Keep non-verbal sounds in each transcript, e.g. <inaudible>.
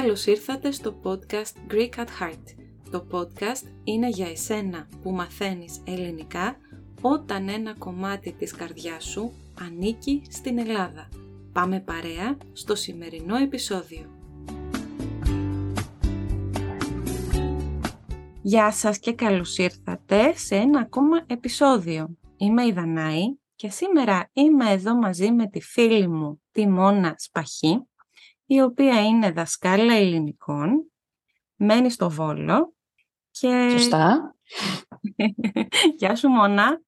Καλώς ήρθατε στο podcast Greek at Heart. Το podcast είναι για εσένα που μαθαίνεις ελληνικά όταν ένα κομμάτι της καρδιάς σου ανήκει στην Ελλάδα. Πάμε παρέα στο σημερινό επεισόδιο. Γεια σας και καλώς ήρθατε σε ένα ακόμα επεισόδιο. Είμαι η Δανάη και σήμερα είμαι εδώ μαζί με τη φίλη μου τη Μόνα Σπαχή η οποία είναι δασκάλα ελληνικών, μένει στο Βόλο και... Σωστά. <laughs> Γεια σου Μόνα.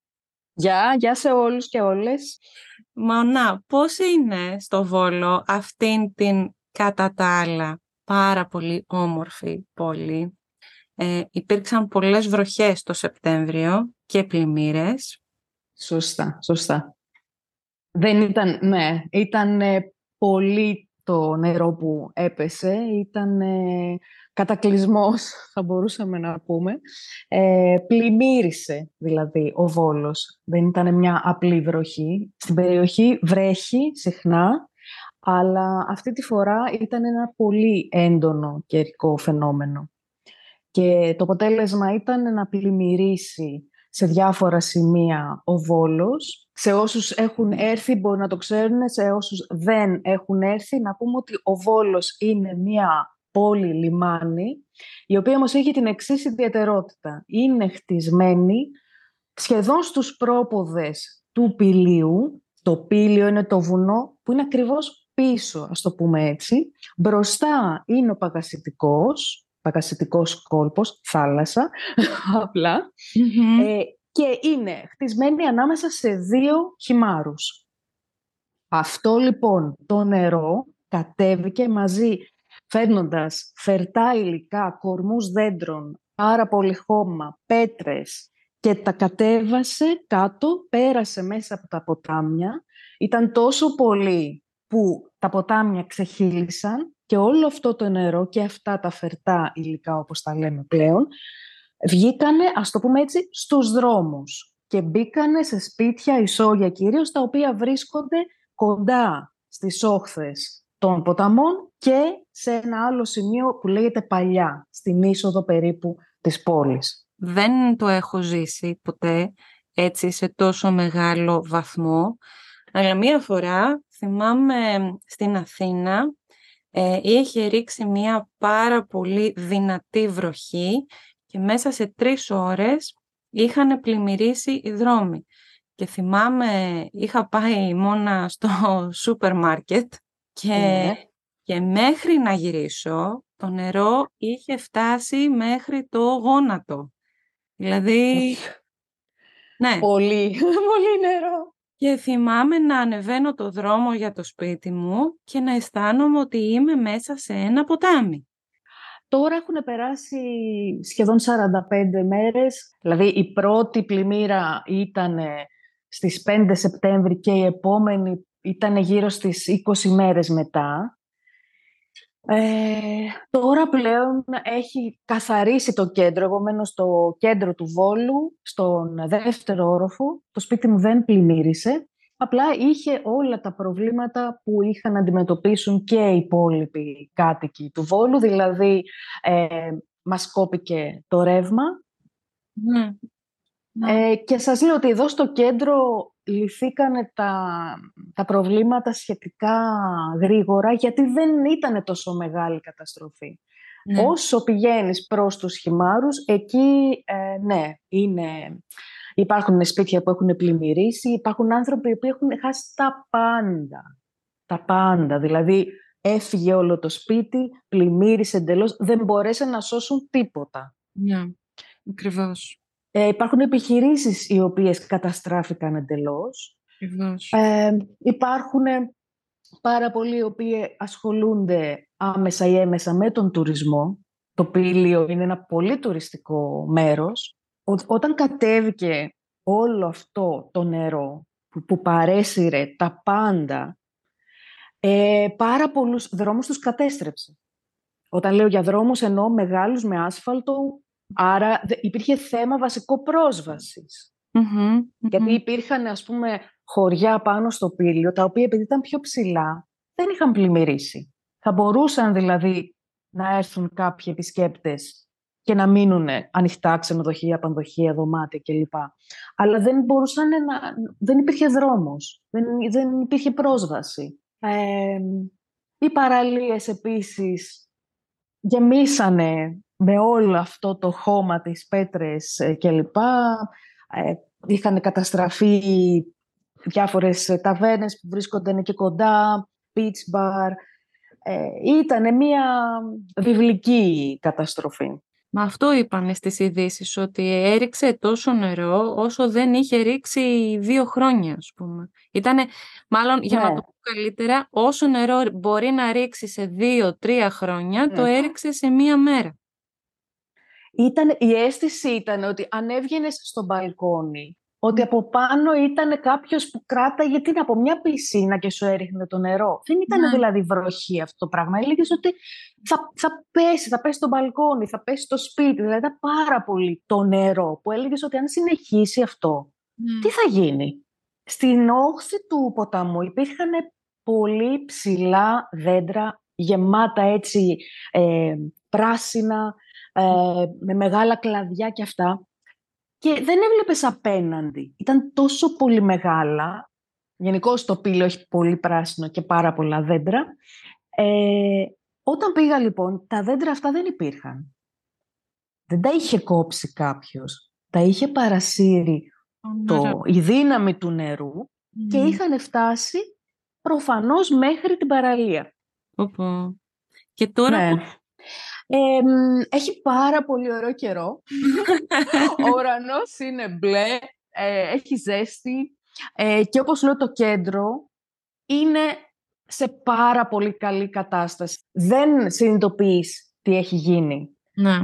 Γεια, γεια σε όλους και όλες. Μόνα, πώς είναι στο Βόλο αυτήν την κατά τα άλλα πάρα πολύ όμορφη πόλη; Ε, υπήρξαν πολλές βροχές το Σεπτέμβριο και πλημμύρες. Σωστά, σωστά. Δεν ήταν, ναι, ήταν πολύ το νερό που έπεσε. Ήταν ε, κατακλυσμός, θα μπορούσαμε να πούμε. Ε, πλημμύρισε δηλαδή ο Βόλος. Δεν ήταν μια απλή βροχή. Στην περιοχή βρέχει συχνά, αλλά αυτή τη φορά ήταν ένα πολύ έντονο καιρικό φαινόμενο. Και το αποτέλεσμα ήταν να πλημμυρίσει σε διάφορα σημεία ο Βόλος. Σε όσους έχουν έρθει μπορεί να το ξέρουν, σε όσους δεν έχουν έρθει να πούμε ότι ο Βόλος είναι μια πόλη λιμάνι, η οποία όμως έχει την εξής ιδιαιτερότητα. Είναι χτισμένη σχεδόν στους πρόποδες του πηλίου. Το πήλιο είναι το βουνό που είναι ακριβώς πίσω, ας το πούμε έτσι. Μπροστά είναι ο παγασιτικός, παγασιτικός κόλπος, θάλασσα, <laughs> ε, και είναι χτισμένη ανάμεσα σε δύο χυμάρους. Αυτό λοιπόν το νερό κατέβηκε μαζί φέρνοντας φερτά υλικά, κορμούς δέντρων, πάρα πολύ χώμα, πέτρες και τα κατέβασε κάτω, πέρασε μέσα από τα ποτάμια. Ήταν τόσο πολύ που τα ποτάμια ξεχύλισαν και όλο αυτό το νερό και αυτά τα φερτά υλικά, όπως τα λέμε πλέον, βγήκανε, ας το πούμε έτσι, στους δρόμους και μπήκανε σε σπίτια, ισόγεια κυρίως, τα οποία βρίσκονται κοντά στις όχθες των ποταμών και σε ένα άλλο σημείο που λέγεται Παλιά, στην είσοδο περίπου της πόλης. Δεν το έχω ζήσει ποτέ έτσι σε τόσο μεγάλο βαθμό, αλλά μία φορά θυμάμαι στην Αθήνα ε, είχε ρίξει μία πάρα πολύ δυνατή βροχή και μέσα σε τρεις ώρες είχαν πλημμυρίσει οι δρόμοι. Και θυμάμαι, είχα πάει μόνα στο <laughs> σούπερ μάρκετ και, ναι. και μέχρι να γυρίσω το νερό είχε φτάσει μέχρι το γόνατο. Δηλαδή... ναι. Πολύ, <laughs> πολύ νερό. Και θυμάμαι να ανεβαίνω το δρόμο για το σπίτι μου και να αισθάνομαι ότι είμαι μέσα σε ένα ποτάμι. Τώρα έχουν περάσει σχεδόν 45 μέρες, δηλαδή η πρώτη πλημμύρα ήταν στις 5 Σεπτέμβρη και η επόμενη ήταν γύρω στις 20 μέρες μετά. Ε, τώρα πλέον έχει καθαρίσει το κέντρο. Εγώ μένω στο κέντρο του Βόλου, στον δεύτερο όροφο. Το σπίτι μου δεν πλημμύρισε. Απλά είχε όλα τα προβλήματα που είχαν να αντιμετωπίσουν και οι υπόλοιποι κάτοικοι του Βόλου. Δηλαδή, ε, μας κόπηκε το ρεύμα. Ναι. Ε, και σας λέω ότι εδώ στο κέντρο λυθήκανε τα, τα προβλήματα σχετικά γρήγορα γιατί δεν ήταν τόσο μεγάλη καταστροφή. Ναι. Όσο πηγαίνεις προς τους χυμάρους, εκεί ε, ναι, είναι, υπάρχουν σπίτια που έχουν πλημμυρίσει, υπάρχουν άνθρωποι που έχουν χάσει τα πάντα. Τα πάντα, δηλαδή έφυγε όλο το σπίτι, πλημμύρισε εντελώς, δεν μπορέσαν να σώσουν τίποτα. Ναι, ακριβώς. Ε, υπάρχουν επιχειρήσεις οι οποίες καταστράφηκαν εντελώς. Ε, υπάρχουν πάρα πολλοί οι οποίοι ασχολούνται άμεσα ή έμεσα με τον τουρισμό. Το Πήλιο είναι ένα πολύ τουριστικό μέρος. όταν κατέβηκε όλο αυτό το νερό που, που παρέσυρε τα πάντα, ε, πάρα πολλούς δρόμους τους κατέστρεψε. Όταν λέω για δρόμους εννοώ μεγάλους με άσφαλτο Άρα υπήρχε θέμα βασικό Γιατί υπήρχαν, ας πούμε, χωριά πάνω στο πύλιο, τα οποία επειδή ήταν πιο ψηλά, δεν είχαν πλημμυρίσει. Θα μπορούσαν δηλαδή να έρθουν κάποιοι επισκέπτες και να μείνουν ανοιχτά ξενοδοχεία, πανδοχεία, δωμάτια κλπ. Αλλά δεν μπορούσαν να... δεν υπήρχε δρόμος, δεν, δεν υπήρχε πρόσβαση. Ε, οι παραλίες επίσης γεμίσανε με όλο αυτό το χώμα της πέτρες ε, κλπ. Ε, είχαν καταστραφεί διάφορες ταβέρνες που βρίσκονταν εκεί κοντά, beach bar. Ε, ήταν μια βιβλική καταστροφή. Μα αυτό είπαν στις ειδήσεις ότι έριξε τόσο νερό όσο δεν είχε ρίξει δύο χρόνια, ας πούμε. Ήτανε, μάλλον, για να ναι. το πω καλύτερα, όσο νερό μπορεί να ρίξει σε δύο-τρία χρόνια, το ναι. έριξε σε μία μέρα. Ήταν, η αίσθηση ήταν ότι αν έβγαινες στο μπαλκόνι ότι από πάνω ήταν κάποιος που κράταγε την από μια πισίνα και σου έριχνε το νερό. Δεν ήταν ναι. δηλαδή βροχή αυτό το πράγμα. Έλεγες ότι θα, θα πέσει, θα πέσει στο μπαλκόνι, θα πέσει στο σπίτι. Δηλαδή ήταν πάρα πολύ το νερό που έλεγες ότι αν συνεχίσει αυτό, ναι. τι θα γίνει; Στην όχθη του ποταμού υπήρχαν πολύ ψηλά δέντρα γεμάτα έτσι ε, πράσινα, ε, με μεγάλα κλαδιά και αυτά και δεν έβλεπες απέναντι. Ήταν τόσο πολύ μεγάλα. Γενικώ το πύλο έχει πολύ πράσινο και πάρα πολλά δέντρα. Ε, όταν πήγα λοιπόν, τα δέντρα αυτά δεν υπήρχαν. Δεν τα είχε κόψει κάποιος. Τα είχε παρασύρει το, η δύναμη του νερού και είχαν φτάσει προφανώς μέχρι την παραλία. Και τώρα ναι έχει πάρα πολύ ωραίο καιρό. <laughs> Ο ουρανός είναι μπλε, ε, έχει ζέστη ε, και όπως λέω το κέντρο είναι σε πάρα πολύ καλή κατάσταση. Δεν συνειδητοποιείς τι έχει γίνει. Ναι.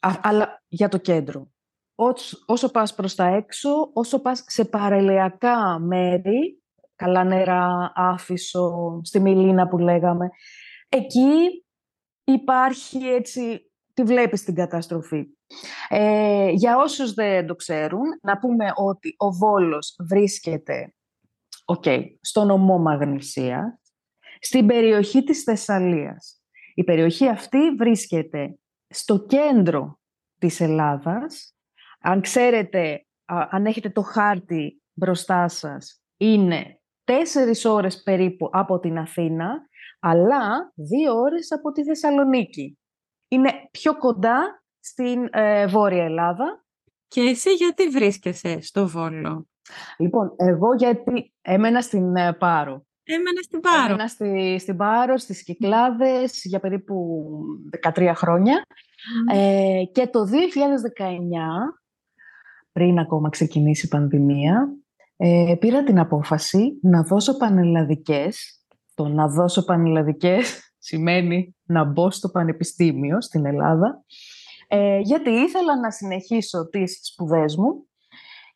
αλλά για το κέντρο. Όσο, όσο πας προς τα έξω, όσο πας σε παρελαιακά μέρη, καλά νερά, άφησο, στη Μιλίνα που λέγαμε, εκεί υπάρχει έτσι, τη βλέπεις την καταστροφή. Ε, για όσους δεν το ξέρουν, να πούμε ότι ο Βόλος βρίσκεται okay, στο νομό Μαγνησία, στην περιοχή της Θεσσαλίας. Η περιοχή αυτή βρίσκεται στο κέντρο της Ελλάδας. Αν ξέρετε, αν έχετε το χάρτη μπροστά σας, είναι τέσσερις ώρες περίπου από την Αθήνα αλλά δύο ώρες από τη Θεσσαλονίκη. Είναι πιο κοντά στην ε, Βόρεια Ελλάδα. Και εσύ γιατί βρίσκεσαι στο Βόλο; Λοιπόν, εγώ γιατί έμενα στην ε, Πάρο. Έμενα στην Πάρο. Έμενα στη, στην Πάρο, στις Κυκλάδες για περίπου 13 χρόνια. Ε, και το 2019, πριν ακόμα ξεκινήσει η πανδημία, ε, πήρα την απόφαση να δώσω πανελλαδικές το να δώσω πανελλαδικές σημαίνει να μπω στο πανεπιστήμιο στην Ελλάδα, ε, γιατί ήθελα να συνεχίσω τις σπουδές μου.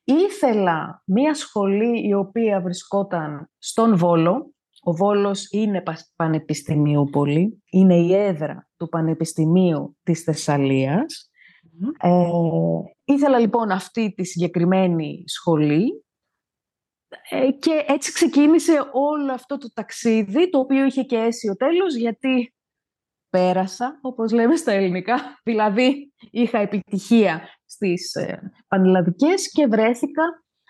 Ήθελα μία σχολή η οποία βρισκόταν στον Βόλο. Ο Βόλος είναι πανεπιστημίου πολύ. Είναι η έδρα του Πανεπιστημίου της Θεσσαλίας. Ε, ήθελα λοιπόν αυτή τη συγκεκριμένη σχολή ε, και έτσι ξεκίνησε όλο αυτό το ταξίδι, το οποίο είχε και αίσιο τέλος, γιατί πέρασα, όπως λέμε στα ελληνικά. <laughs> Δηλαδή, είχα επιτυχία στις ε, πανελλαδικές και βρέθηκα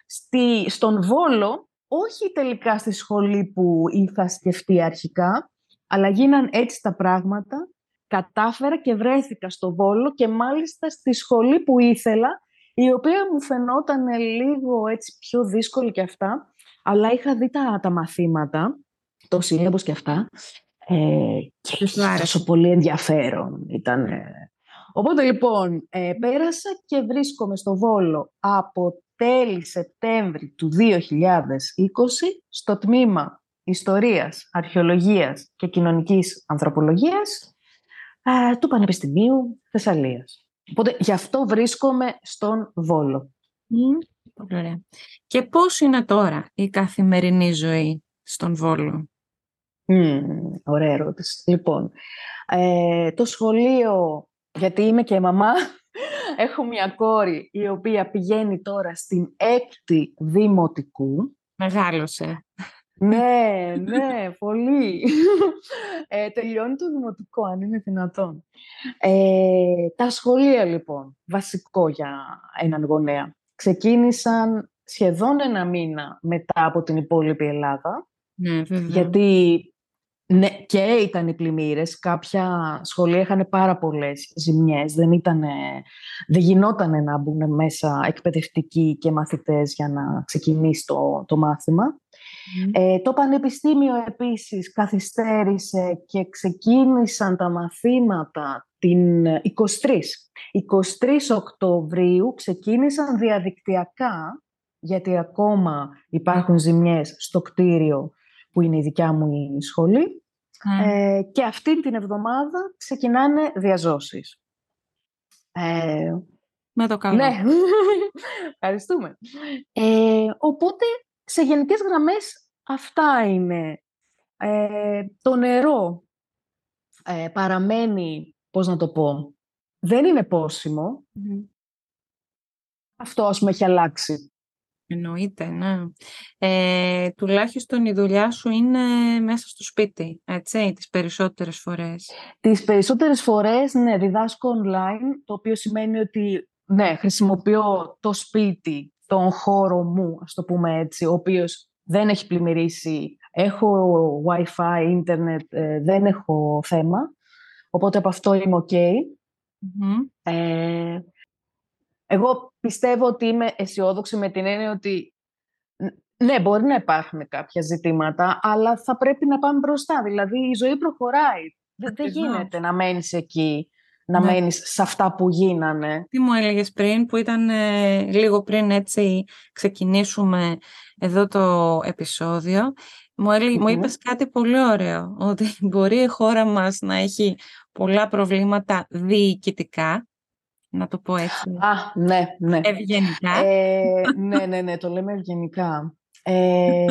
στη, στον Βόλο, όχι τελικά στη σχολή που είχα σκεφτεί αρχικά, αλλά γίναν έτσι τα πράγματα. Κατάφερα και βρέθηκα στο Βόλο και μάλιστα στη σχολή που ήθελα η οποία μου φαινόταν λίγο έτσι πιο δύσκολη και αυτά, αλλά είχα δει τα, τα μαθήματα, το σύλλαμπος και αυτά, ε, και τόσο πολύ ενδιαφέρον ήταν. Οπότε λοιπόν, ε, πέρασα και βρίσκομαι στο Βόλο από τέλη Σεπτέμβρη του 2020 στο τμήμα Ιστορίας, Αρχαιολογίας και Κοινωνικής Ανθρωπολογίας ε, του Πανεπιστημίου Θεσσαλίας. Οπότε γι' αυτό βρίσκομαι στον Βόλο. Πολύ ωραία. Και πώς είναι τώρα η καθημερινή ζωή στον Βόλο; Mm, ωραία ερώτηση. Λοιπόν, ε, το σχολείο, γιατί είμαι και μαμά, <laughs> έχω μια κόρη η οποία πηγαίνει τώρα στην έκτη δημοτικού. Μεγάλωσε. Ναι, ναι, πολύ. Ε, τελειώνει το δημοτικό, αν είναι δυνατόν. Ε, τα σχολεία, λοιπόν, βασικό για έναν γονέα. Ξεκίνησαν σχεδόν ένα μήνα μετά από την υπόλοιπη Ελλάδα. Ναι, βέβαια. Γιατί ναι, και ήταν οι πλημμύρες. Κάποια σχολεία είχαν πάρα πολλές ζημιές. Δεν, ήτανε, δεν γινόταν να μπουν μέσα εκπαιδευτικοί και μαθητές για να ξεκινήσει το, το μάθημα. Ε, το Πανεπιστήμιο επίσης καθυστέρησε και ξεκίνησαν τα μαθήματα την 23. 23 Οκτωβρίου ξεκίνησαν διαδικτυακά, γιατί ακόμα υπάρχουν ζημιές στο κτίριο που είναι η δικιά μου η σχολή. Ε, και αυτή την εβδομάδα ξεκινάνε διαζώσεις. Ε, Με το καλό. Ναι, <laughs> ευχαριστούμε. Ε, οπότε, σε γενικές γραμμές, αυτά είναι. Ε, το νερό ε, παραμένει, πώς να το πω, δεν είναι πόσιμο. Αυτό, ας πούμε, έχει αλλάξει. Εννοείται, ναι. Ε, τουλάχιστον η δουλειά σου είναι μέσα στο σπίτι, έτσι, τις περισσότερες φορές. Τις περισσότερες φορές, ναι, διδάσκω online, το οποίο σημαίνει ότι, ναι, χρησιμοποιώ το σπίτι, τον χώρο μου, ας το πούμε έτσι, ο οποίος δεν έχει πλημμυρίσει. Έχω Wi-Fi, ίντερνετ, ε, δεν έχω θέμα. Οπότε από αυτό είμαι ok. Ε, εγώ πιστεύω ότι είμαι αισιόδοξη με την έννοια ότι ναι, μπορεί να υπάρχουν κάποια ζητήματα, αλλά θα πρέπει να πάμε μπροστά. Δηλαδή, η ζωή προχωράει. Δεν, γίνεται να μένεις εκεί, να ναι. μένεις σε αυτά που γίνανε. Τι μου έλεγες πριν, που ήταν ε, λίγο πριν έτσι ξεκινήσουμε εδώ το επεισόδιο, μου, ελεγε μου είπες κάτι πολύ ωραίο, ότι <laughs> μπορεί η χώρα μας να έχει πολλά προβλήματα διοικητικά, να το πω έτσι. Α, ναι, ναι. Ευγενικά. Ε, ναι, ναι, ναι, το λέμε ευγενικά. Ε,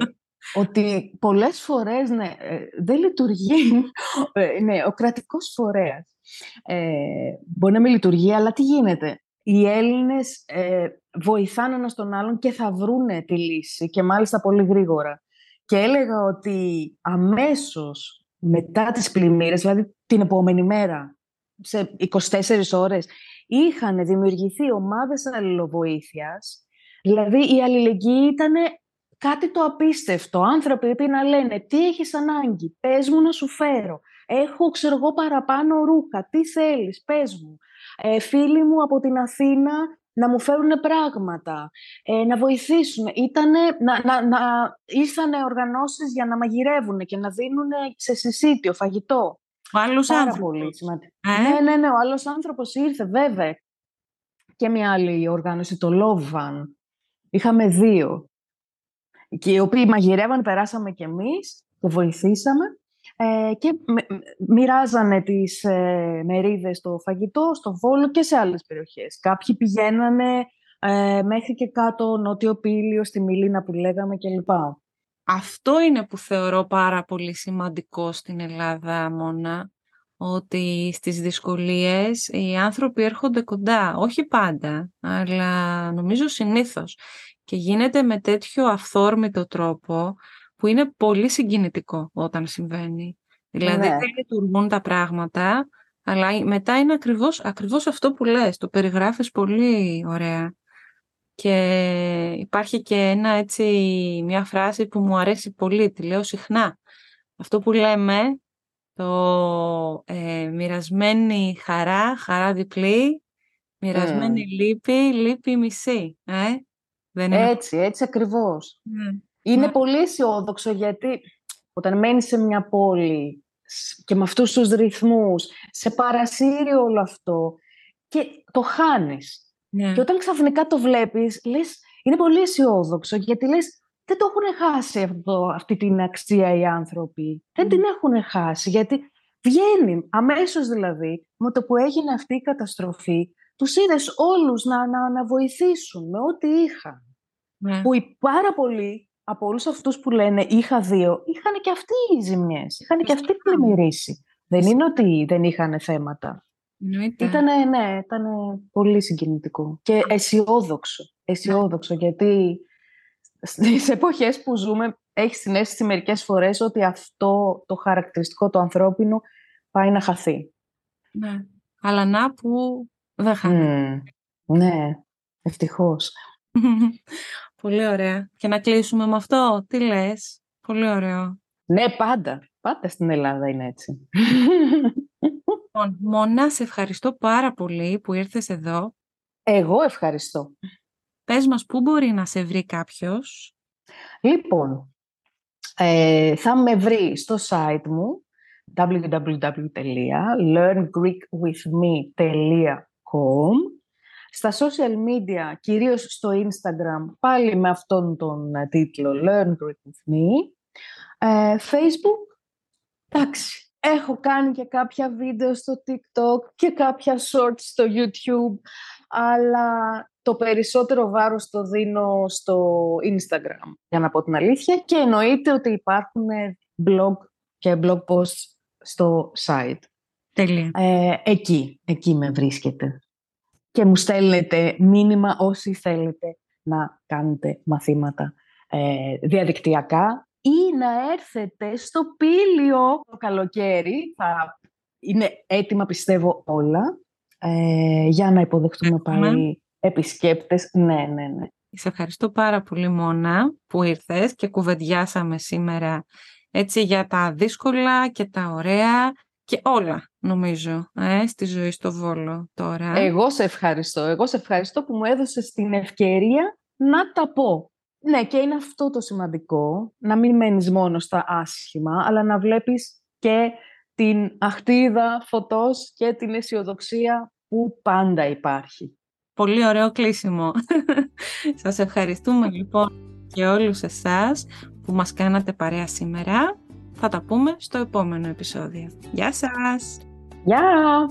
<laughs> ότι πολλές φορές, ναι, ε, δεν λειτουργεί, ε, ναι, ο κρατικός φορέας. Ε, μπορεί να μην λειτουργεί, αλλά τι γίνεται; Οι Έλληνες ε, βοηθάνε ένας τον άλλον και θα βρούνε τη λύση και μάλιστα πολύ γρήγορα. Και έλεγα ότι αμέσως μετά τις πλημμύρες, δηλαδή την επόμενη μέρα, σε 24 ώρες είχαν δημιουργηθεί ομάδες αλληλοβοήθειας, δηλαδή η αλληλεγγύη ήταν κάτι το απίστευτο. Άνθρωποι πρέπει να λένε τι έχεις ανάγκη, πες μου να σου φέρω. Έχω, ξέρω εγώ, παραπάνω ρούχα, τι θέλεις, πες μου. Ε, φίλοι μου από την Αθήνα να μου φέρουν πράγματα, ε, να βοηθήσουν. Ήτανε, να, να, να, ήρθαν οργανώσεις για να μαγειρεύουν και να δίνουν σε συσίτιο φαγητό. Ο άλλος Πάρα άνθρωπος. πολύ σημαντικό. Ναι, ναι, ναι, ο άλλος άνθρωπος ήρθε, βέβαια. Και μια άλλη οργάνωση, το Love Είχαμε δύο. Και οι οποίοι μαγειρεύαν, περάσαμε κι εμείς, το βοηθήσαμε. Ε, και μοιράζανε τις ε, μερίδες στο φαγητό, στο Βόλο και σε άλλες περιοχές. Κάποιοι πηγαίνανε ε, μέχρι και κάτω νότιο πύλιο, στη Μιλίνα που λέγαμε κλπ. Αυτό είναι που θεωρώ πάρα πολύ σημαντικό στην Ελλάδα, Μόνα, ότι στις δυσκολίες οι άνθρωποι έρχονται κοντά, όχι πάντα, αλλά νομίζω συνήθως. Και γίνεται με τέτοιο αυθόρμητο τρόπο που είναι πολύ συγκινητικό όταν συμβαίνει. Δηλαδή ναι. δεν λειτουργούν τα πράγματα, αλλά μετά είναι ακριβώς, ακριβώς αυτό που λες, το περιγράφεις πολύ ωραία. Και υπάρχει και ένα έτσι, μια φράση που μου αρέσει πολύ, τη λέω συχνά. Αυτό που λέμε, το ε, μοιρασμένη χαρά, χαρά διπλή, μοιρασμένη mm. λύπη, λύπη μισή. Ε; Δεν είναι... Έτσι, έτσι ακριβώς. Mm. Είναι mm. πολύ αισιόδοξο γιατί όταν μένεις σε μια πόλη και με αυτούς τους ρυθμούς, σε παρασύρει όλο αυτό και το χάνεις. Ναι. Και όταν ξαφνικά το βλέπεις, λες, είναι πολύ αισιόδοξο, γιατί λες, δεν το έχουν χάσει αυτό, αυτή την αξία οι άνθρωποι. Δεν την έχουν χάσει, γιατί βγαίνει αμέσως δηλαδή, με το που έγινε αυτή η καταστροφή, τους είδες όλους να, να, να βοηθήσουν με ό,τι είχαν. Ναι. Που οι πάρα πολλοί από όλους αυτούς που λένε είχα δύο, είχαν και αυτοί οι ζημιές, είχαν και αυτοί πλημμυρίσει. Δεν είναι ότι δεν είχαν θέματα. Ήτανε, ναι, ήταν πολύ συγκινητικό και αισιόδοξο. Αισιόδοξο, γιατί στις εποχές που ζούμε έχεις την αίσθηση μερικές φορές ότι αυτό το χαρακτηριστικό το ανθρώπινο πάει να χαθεί. Ναι. Αλλά να που δεν χάνει. ναι, ευτυχώς. <laughs> Πολύ ωραία. Και να κλείσουμε με αυτό. Τι λες; Πολύ ωραίο. Ναι, πάντα. Πάντα στην Ελλάδα είναι έτσι. Λοιπόν, Μόνα, σε ευχαριστώ πάρα πολύ που ήρθες εδώ. Εγώ ευχαριστώ. Πες μας πού μπορεί να σε βρει κάποιος; Λοιπόν, ε, θα με βρει στο site μου www.learngreekwithme.com Στα social media, κυρίως στο Instagram, πάλι με αυτόν τον ε, τίτλο Learn Greek with Me. Ε, Facebook, εντάξει, έχω κάνει και κάποια βίντεο στο TikTok και κάποια shorts στο YouTube, αλλά το περισσότερο βάρος το δίνω στο Instagram, για να πω την αλήθεια. Και εννοείται ότι υπάρχουν blog και blog posts στο site. Τέλεια. Ε, εκεί, εκεί με βρίσκεται. Και μου στέλνετε μήνυμα όσοι θέλετε να κάνετε μαθήματα ε, διαδικτυακά ή να έρθετε στο πήλιο το καλοκαίρι. Θα είναι έτοιμα πιστεύω όλα ε, για να υποδεχτούμε πάλι επισκέπτες. Ναι, ναι, ναι. Σε ευχαριστώ πάρα πολύ Μόνα που ήρθες και κουβεντιάσαμε σήμερα έτσι για τα δύσκολα και τα ωραία και όλα νομίζω ε, στη ζωή στο Βόλο τώρα. Εγώ σε ευχαριστώ. Εγώ σε ευχαριστώ που μου έδωσες την ευκαιρία να τα πω. Ναι, και είναι αυτό το σημαντικό, να μην μένεις μόνος στα άσχημα, αλλά να βλέπεις και την αχτίδα φωτός και την αισιοδοξία που πάντα υπάρχει. Πολύ ωραίο κλείσιμο. <laughs> Σας ευχαριστούμε λοιπόν και όλους εσάς που μας κάνατε παρέα σήμερα. Θα τα πούμε στο επόμενο επεισόδιο. Γεια σας! Γεια!